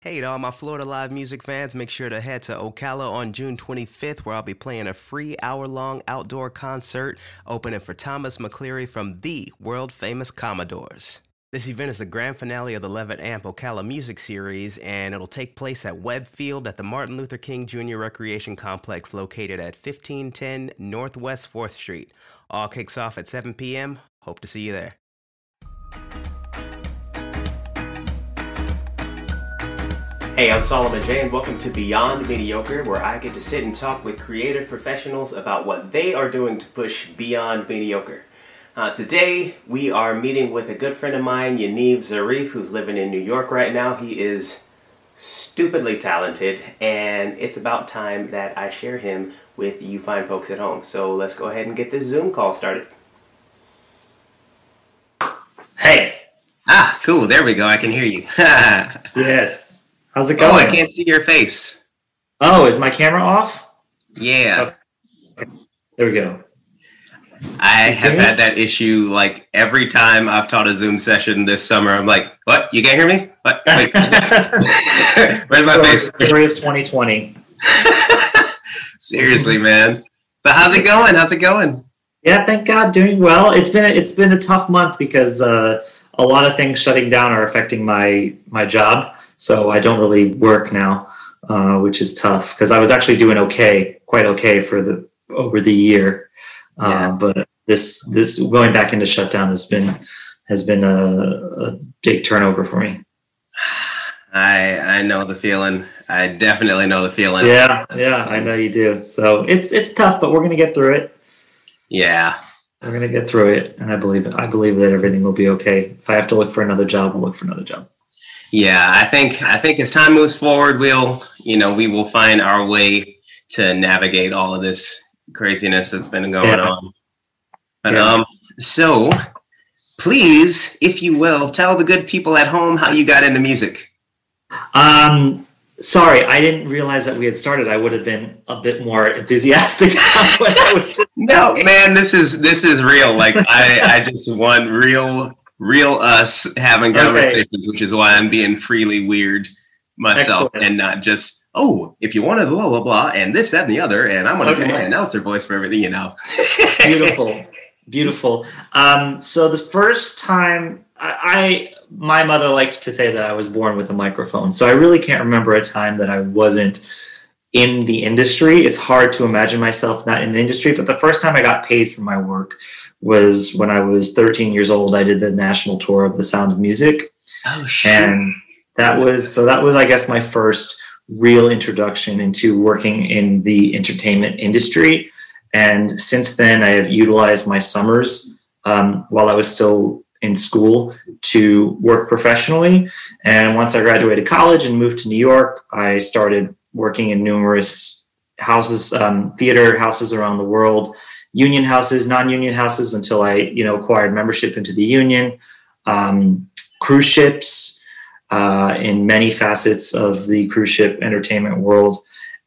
Hey to all my Florida Live music fans, make sure to head to Ocala on June 25th where I'll be playing a free hour-long outdoor concert opening for Thomas McClary from the world famous Commodores. This event is the grand finale of the Levitt Amp Ocala Music Series, and it'll take place at Webb Field at the Martin Luther King Jr. Recreation Complex located at 1510 Northwest 4th Street. All kicks off at 7 p.m. Hope to see you there. Hey, I'm Solomon Jaye, and welcome to Beyond Mediocre, where I get to sit and talk with creative professionals about what they are doing to push beyond mediocre. Uh, today, we are meeting with a good friend of mine, Yaniv Zarif, who's living in New York right now. He is stupidly talented, and it's about time that I share him with you fine folks at home. So let's go ahead and get this Zoom call started. Hey. Ah, cool. There we go. I can hear you. yes. How's it going? Oh, I can't see your face. Oh, is my camera off? Yeah. Okay. There we go. I have had that issue like every time I've taught a Zoom session this summer. I'm like, what? You can't hear me? What? Where's my face? Story of 2020. Seriously, man. So how's it going? How's it going? Yeah, thank God, doing well. It's been a, it's been a tough month because uh, a lot of things shutting down are affecting my my job. So I don't really work now, uh, which is tough because I was actually doing okay, quite okay for the over the year. Uh, yeah. but this this going back into shutdown has been has been a, a big turnover for me. I I know the feeling. I definitely know the feeling. Yeah, yeah, I know you do. So it's it's tough, but we're gonna get through it. Yeah, we're gonna get through it, and I believe it. I believe that everything will be okay. If I have to look for another job, I'll look for another job. Yeah, I think I think as time moves forward, we'll you know we will find our way to navigate all of this craziness that's been going yeah. on. But yeah. um, so please, if you will, tell the good people at home how you got into music. Um, sorry, I didn't realize that we had started. I would have been a bit more enthusiastic. no, man, this is this is real. Like I, I just want real real us having conversations, okay. which is why I'm being freely weird myself Excellent. and not just oh, if you wanted blah blah blah and this that and the other, and I'm gonna okay. do my announcer voice for everything, you know. beautiful, beautiful. Um, so the first time I, I my mother liked to say that I was born with a microphone, so I really can't remember a time that I wasn't in the industry. It's hard to imagine myself not in the industry, but the first time I got paid for my work was when I was 13 years old. I did the national tour of The Sound of Music. Oh, shit. And that was, so that was, I guess, my first real introduction into working in the entertainment industry. And since then, I have utilized my summers um, while I was still in school to work professionally. And once I graduated college and moved to New York, I started working in numerous houses, um, theater houses around the world, union houses, non-union houses, until I, you know, acquired membership into the union, um, cruise ships, uh, in many facets of the cruise ship entertainment world,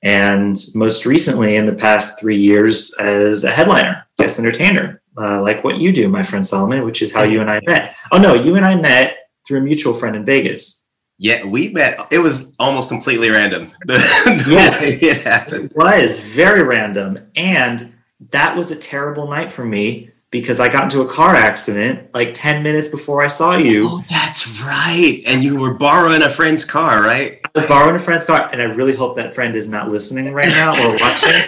and most recently, in the past three years, as a headliner, guest entertainer, uh, like what you do, my friend Solomon, which is how you and I met. Oh no, you and I met through a mutual friend in Vegas. Yeah, we met. It was almost completely random. yes, it happened. It was very random, and that was a terrible night for me because I got into a car accident like ten minutes before I saw you. Oh, that's right. And you were borrowing a friend's car, right? I was borrowing a friend's car, and I really hope that friend is not listening right now or watching.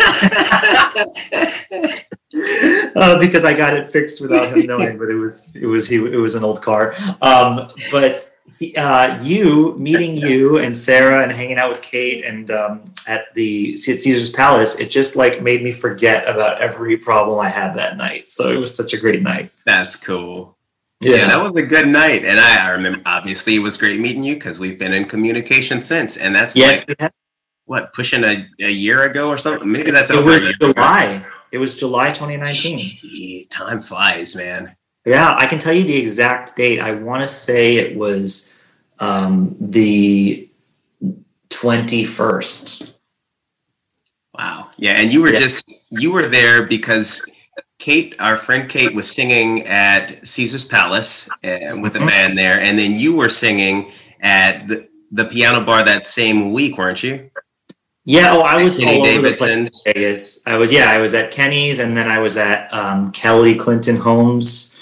uh, because I got it fixed without him knowing, but it was it was he it was an old car. Um, but uh, you meeting you and Sarah and hanging out with Kate and um, at the Caesar's Palace, it just like made me forget about every problem I had that night. So it was such a great night. That's cool. Yeah, yeah that was a good night, and I, I remember obviously it was great meeting you because we've been in communication since, and that's yes, like, what pushing a, a year ago or something. Maybe that's it over. Was July. It was July 2019. Gee, time flies, man. Yeah, I can tell you the exact date. I want to say it was um, the 21st. Yeah, and you were yeah. just you were there because Kate, our friend Kate, was singing at Caesar's Palace uh, with a mm-hmm. band there, and then you were singing at the the piano bar that same week, weren't you? Yeah, oh, I was Kenny all over the place. Vegas. I was, yeah, I was at Kenny's, and then I was at um, Kelly Clinton Holmes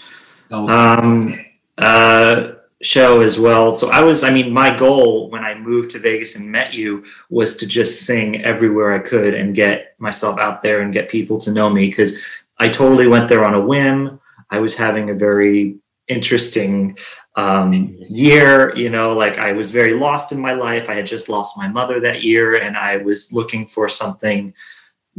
oh. um, uh, show as well. So I was, I mean, my goal when I moved to Vegas and met you was to just sing everywhere I could and get myself out there and get people to know me because I totally went there on a whim. I was having a very interesting um, year. You know, like I was very lost in my life. I had just lost my mother that year, and I was looking for something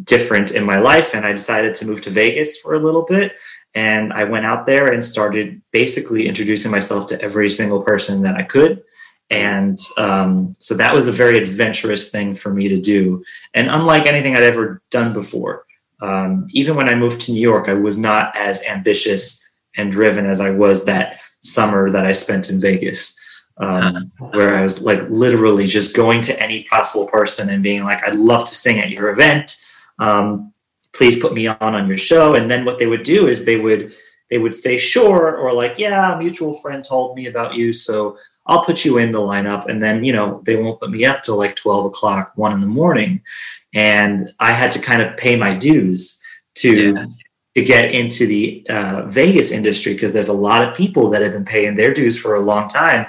different in my life. And I decided to move to Vegas for a little bit. And I went out there and started basically introducing myself to every single person that I could. And um, so that was a very adventurous thing for me to do. And unlike anything I'd ever done before, um, even when I moved to New York, I was not as ambitious and driven as I was that summer that I spent in Vegas, um, where I was like literally just going to any possible person and being like, I'd love to sing at your event. Um, please put me on on your show. And then what they would do is they would they would say sure or like yeah, a mutual friend told me about you, so I'll put you in the lineup. And then you know they won't put me up till like twelve o'clock, one in the morning, and I had to kind of pay my dues to yeah to get into the uh, Vegas industry because there's a lot of people that have been paying their dues for a long time.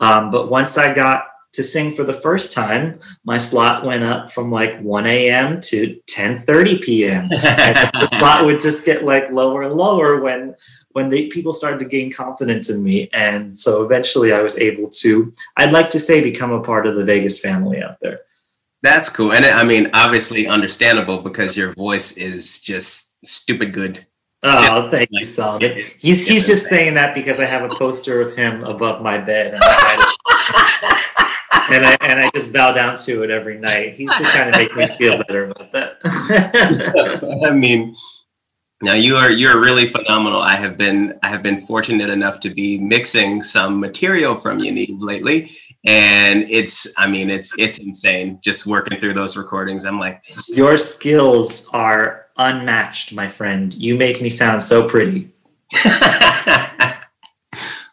Um, but once I got to sing for the first time, my slot went up from like 1 a.m. to 10:30 p.m. the slot would just get like lower and lower when when the people started to gain confidence in me. And so eventually I was able to, I'd like to say, become a part of the Vegas family out there. That's cool. And I mean, obviously understandable because your voice is just stupid good. Oh, thank you, Solomon. He's he's just saying that because I have a poster of him above my bed, and I, and I just bow down to it every night. He's just trying to make me feel better about that. I mean, now you are you're really phenomenal. I have been I have been fortunate enough to be mixing some material from you, Yaniv lately, and it's I mean it's it's insane just working through those recordings. I'm like, your skills are unmatched, my friend. You make me sound so pretty.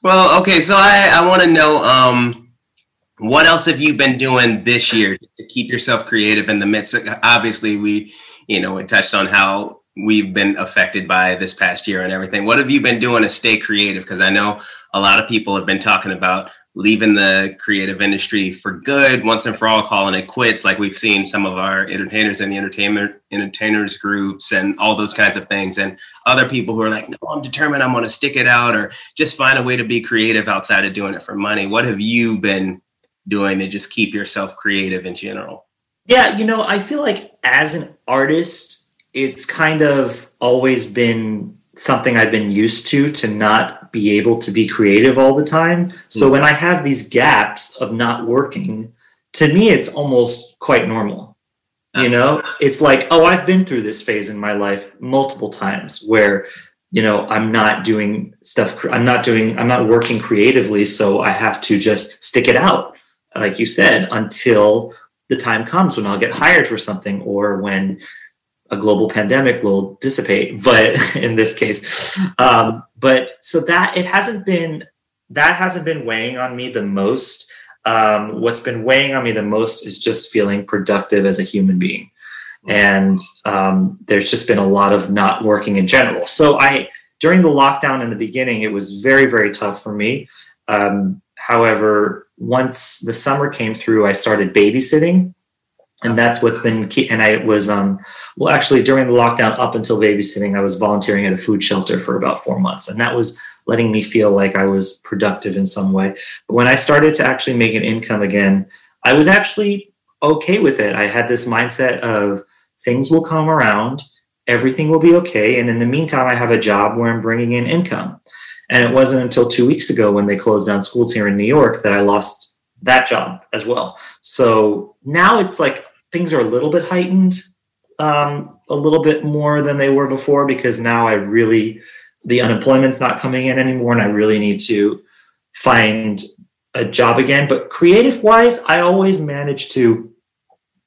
well, okay, so I, I want to know um, what else have you been doing this year to keep yourself creative in the midst of, obviously we, you know, we touched on how we've been affected by this past year and everything. What have you been doing to stay creative? Because I know a lot of people have been talking about leaving the creative industry for good once and for all calling it quits like we've seen some of our entertainers in the entertainment entertainers groups and all those kinds of things and other people who are like no i'm determined i'm going to stick it out or just find a way to be creative outside of doing it for money what have you been doing to just keep yourself creative in general yeah you know i feel like as an artist it's kind of always been something I've been used to to not be able to be creative all the time. So when I have these gaps of not working, to me it's almost quite normal. You know, it's like, oh, I've been through this phase in my life multiple times where, you know, I'm not doing stuff, I'm not doing, I'm not working creatively. So I have to just stick it out, like you said, until the time comes when I'll get hired for something or when a global pandemic will dissipate. But in this case um, but so that it hasn't been that hasn't been weighing on me the most. Um, what's been weighing on me the most is just feeling productive as a human being. And um, there's just been a lot of not working in general. So i during the lockdown in the beginning it was very very tough for me. Um, however once the summer came through i started babysitting and that's what's been key. And I was, um, well, actually during the lockdown up until babysitting, I was volunteering at a food shelter for about four months, and that was letting me feel like I was productive in some way. But when I started to actually make an income again, I was actually okay with it. I had this mindset of things will come around, everything will be okay, and in the meantime, I have a job where I'm bringing in income. And it wasn't until two weeks ago when they closed down schools here in New York that I lost that job as well. So now it's like things are a little bit heightened um, a little bit more than they were before because now I really the unemployment's not coming in anymore and I really need to find a job again. But creative wise, I always manage to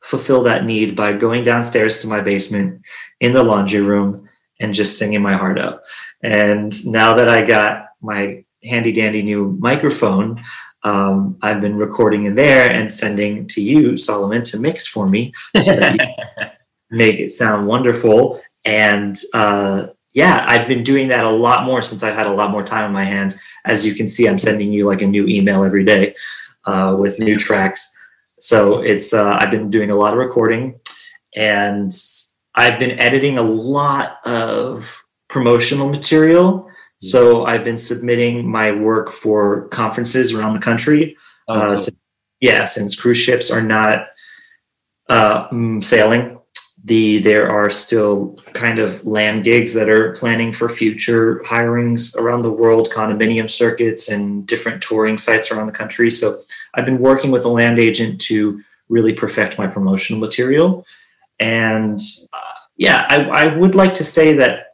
fulfill that need by going downstairs to my basement in the laundry room and just singing my heart out. And now that I got my handy dandy new microphone, um, I've been recording in there and sending to you, Solomon, to mix for me so make it sound wonderful. And uh, yeah, I've been doing that a lot more since I've had a lot more time on my hands. As you can see, I'm sending you like a new email every day uh, with new tracks. So it's uh, I've been doing a lot of recording, and I've been editing a lot of promotional material. So I've been submitting my work for conferences around the country. Oh, uh, so, yeah, since cruise ships are not uh, mm, sailing, the there are still kind of land gigs that are planning for future hirings around the world, condominium circuits and different touring sites around the country. So I've been working with a land agent to really perfect my promotional material. And uh, yeah, I, I would like to say that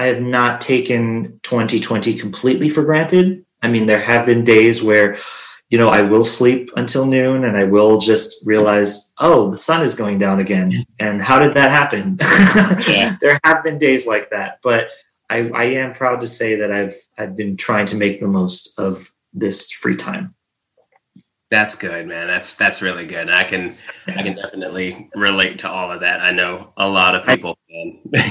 I have not taken 2020 completely for granted. I mean, there have been days where, you know, I will sleep until noon and I will just realize, oh, the sun is going down again. And how did that happen? Yeah. there have been days like that. But I, I am proud to say that I've I've been trying to make the most of this free time. That's good, man. That's that's really good. I can I can definitely relate to all of that. I know a lot of people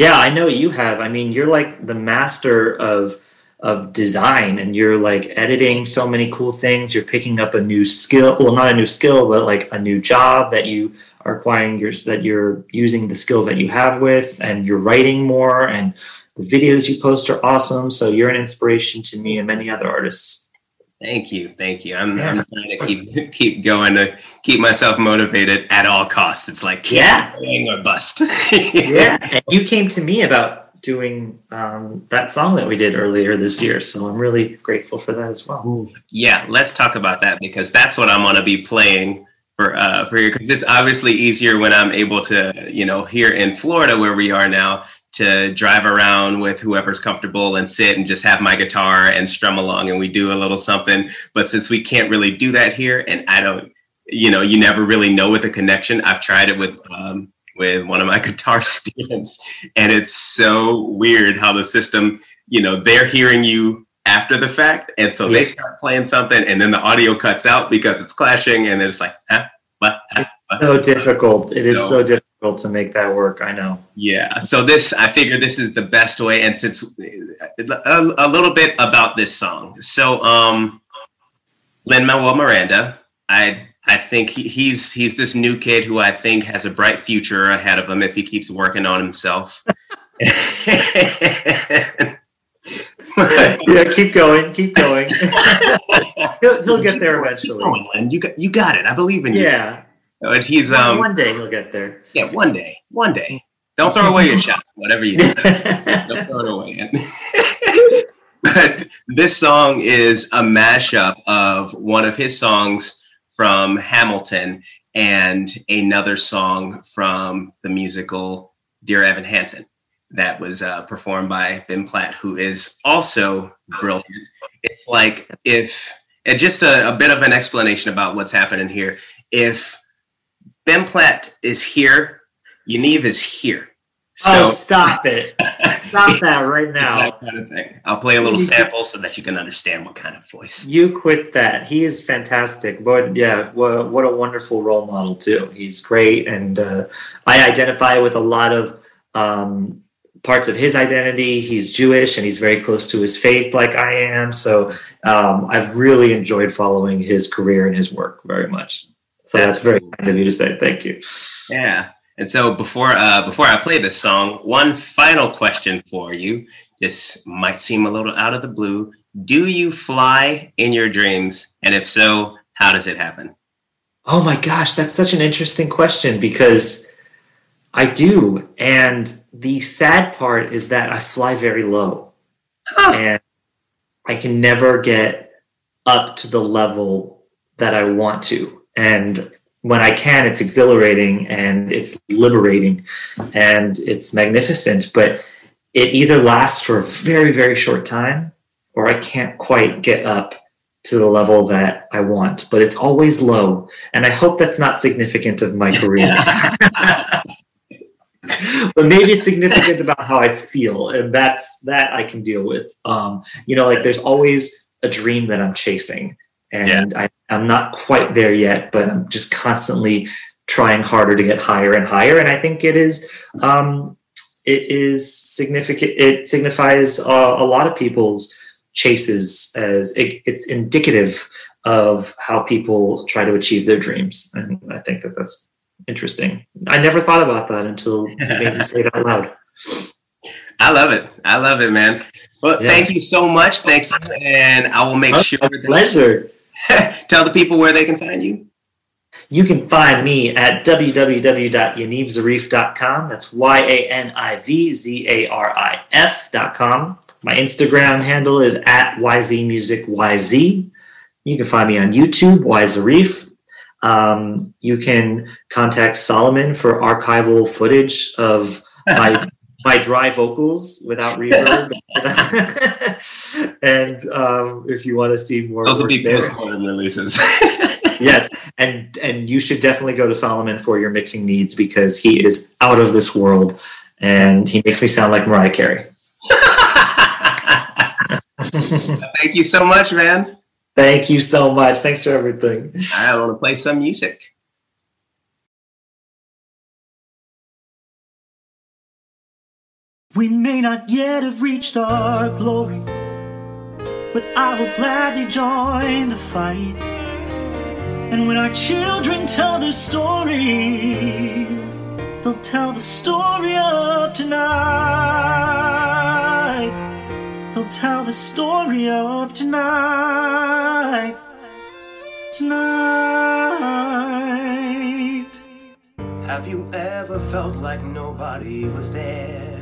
yeah, I know you have. I mean, you're like the master of of design and you're like editing so many cool things. You're picking up a new skill, well not a new skill, but like a new job that you are acquiring your that you're using the skills that you have with and you're writing more and the videos you post are awesome. So you're an inspiration to me and many other artists. Thank you, thank you. I'm, yeah. I'm, trying to keep keep going to keep myself motivated at all costs. It's like yeah, or bust. yeah, and you came to me about doing um, that song that we did earlier this year, so I'm really grateful for that as well. Yeah, let's talk about that because that's what I'm going to be playing for uh, for you because it's obviously easier when I'm able to, you know, here in Florida where we are now to drive around with whoever's comfortable and sit and just have my guitar and strum along and we do a little something. But since we can't really do that here, and I don't, you know, you never really know with a connection. I've tried it with um, with one of my guitar students, and it's so weird how the system, you know, they're hearing you after the fact, and so yeah. they start playing something, and then the audio cuts out because it's clashing, and it's like, huh, what? Huh? so difficult. It is so, so difficult to make that work. I know. Yeah. So this, I figure this is the best way. And since a, a little bit about this song. So, um, Lin Manuel Miranda, I I think he, he's he's this new kid who I think has a bright future ahead of him if he keeps working on himself. yeah, keep going, keep going. he'll, he'll get there eventually. Going, Lin. You got you got it. I believe in you. Yeah, but he's um one day he'll get there. Yeah, one day, one day. Don't throw away your shot. Whatever you do, don't throw it away. but this song is a mashup of one of his songs from Hamilton and another song from the musical Dear Evan Hansen that was uh, performed by Ben Platt, who is also brilliant. It's like if, and just a, a bit of an explanation about what's happening here. If Ben Platt is here. Yaniv is here. So, oh, stop it. stop that right now. That kind of thing. I'll play a little sample so that you can understand what kind of voice. You quit that. He is fantastic. But yeah, what, what a wonderful role model, too. He's great. And uh, I identify with a lot of um, parts of his identity. He's Jewish and he's very close to his faith, like I am. So um, I've really enjoyed following his career and his work very much. So that's, that's very kind of you to say. Thank you. Yeah. And so before uh, before I play this song, one final question for you. This might seem a little out of the blue. Do you fly in your dreams? And if so, how does it happen? Oh my gosh, that's such an interesting question because I do. And the sad part is that I fly very low. Huh. And I can never get up to the level that I want to and when I can, it's exhilarating and it's liberating and it's magnificent. But it either lasts for a very, very short time or I can't quite get up to the level that I want. But it's always low. And I hope that's not significant of my career. but maybe it's significant about how I feel. And that's that I can deal with. Um, you know, like there's always a dream that I'm chasing And yeah. I, I'm not quite there yet, but I'm just constantly trying harder to get higher and higher. And I think it is um, it is significant. It signifies uh, a lot of people's chases as it, it's indicative of how people try to achieve their dreams. And I think that that's interesting. I never thought about that until you made me say it out loud. I love it. I love it, man. Well, yeah. thank you so much. Thank you, and I will make oh, sure. Pleasure. tell the people where they can find you. You can find me at www.yanivzarif.com. That's Y A N I V Z A R I F.com. My Instagram handle is at YZMusicYZ. You can find me on YouTube, YZarif. Um, you can contact Solomon for archival footage of my my dry vocals without reverb. and um, if you want to see more, those will be there. releases. yes, and and you should definitely go to Solomon for your mixing needs because he is out of this world, and he makes me sound like Mariah Carey. Thank you so much, man. Thank you so much. Thanks for everything. I want to play some music. We may not yet have reached our glory, but I will gladly join the fight. And when our children tell their story, they'll tell the story of tonight. They'll tell the story of tonight. Tonight. Have you ever felt like nobody was there?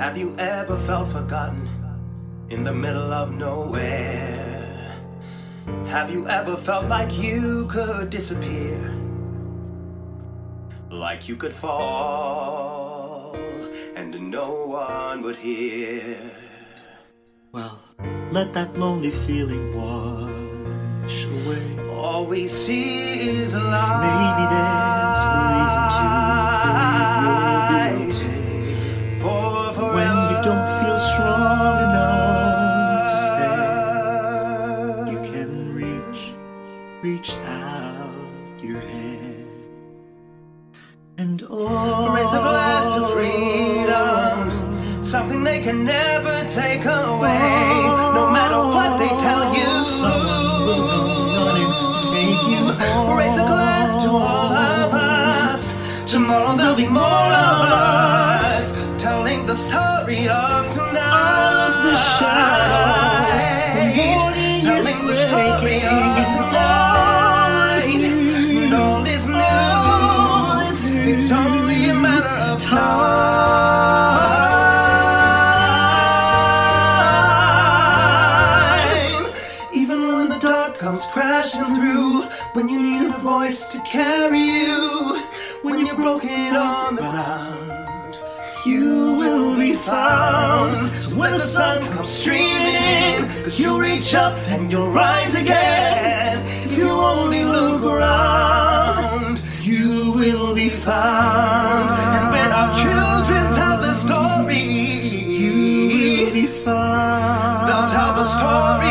Have you ever felt forgotten in the middle of nowhere? Have you ever felt like you could disappear? Like you could fall? and no one would hear. Well, let that lonely feeling wash away. All we see is a light. Maybe there's something they can never take away. No matter what they tell you, take you. Raise a glass to all of us. Tomorrow there'll be more of us telling the story of tonight. Of the shadows, when you need a voice to carry you when you're broken on the ground you will be found. So when the sun comes streaming in you'll reach up and you'll rise again. If you only look around you will be found. And when our children tell the story you will be found. They'll tell the story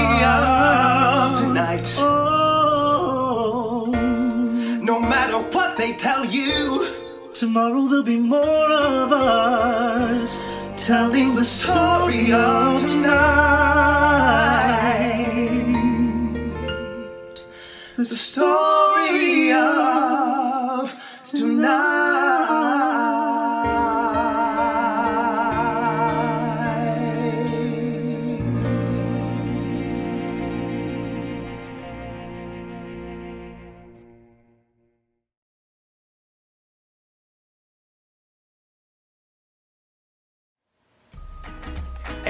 they tell you. Tomorrow there'll be more of us telling the story of tonight. The story of tonight.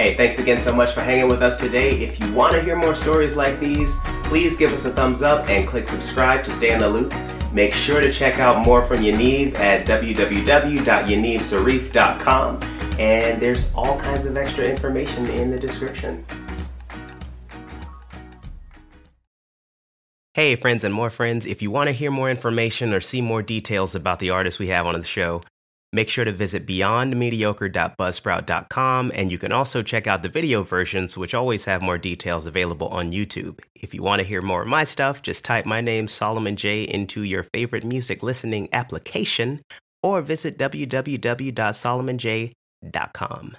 Hey, thanks again so much for hanging with us today. If you want to hear more stories like these, please give us a thumbs up and click subscribe to stay in the loop. Make sure to check out more from Yaniv at www.yanivzarif.com, and there's all kinds of extra information in the description. Hey, friends and more friends, if you want to hear more information or see more details about the artists we have on the show, Make sure to visit beyondmediocre.buzzsprout.com, and you can also check out the video versions, which always have more details available on YouTube. If you want to hear more of my stuff, just type my name, Solomon Jaye, into your favorite music listening application or visit www.solomonjaye.com.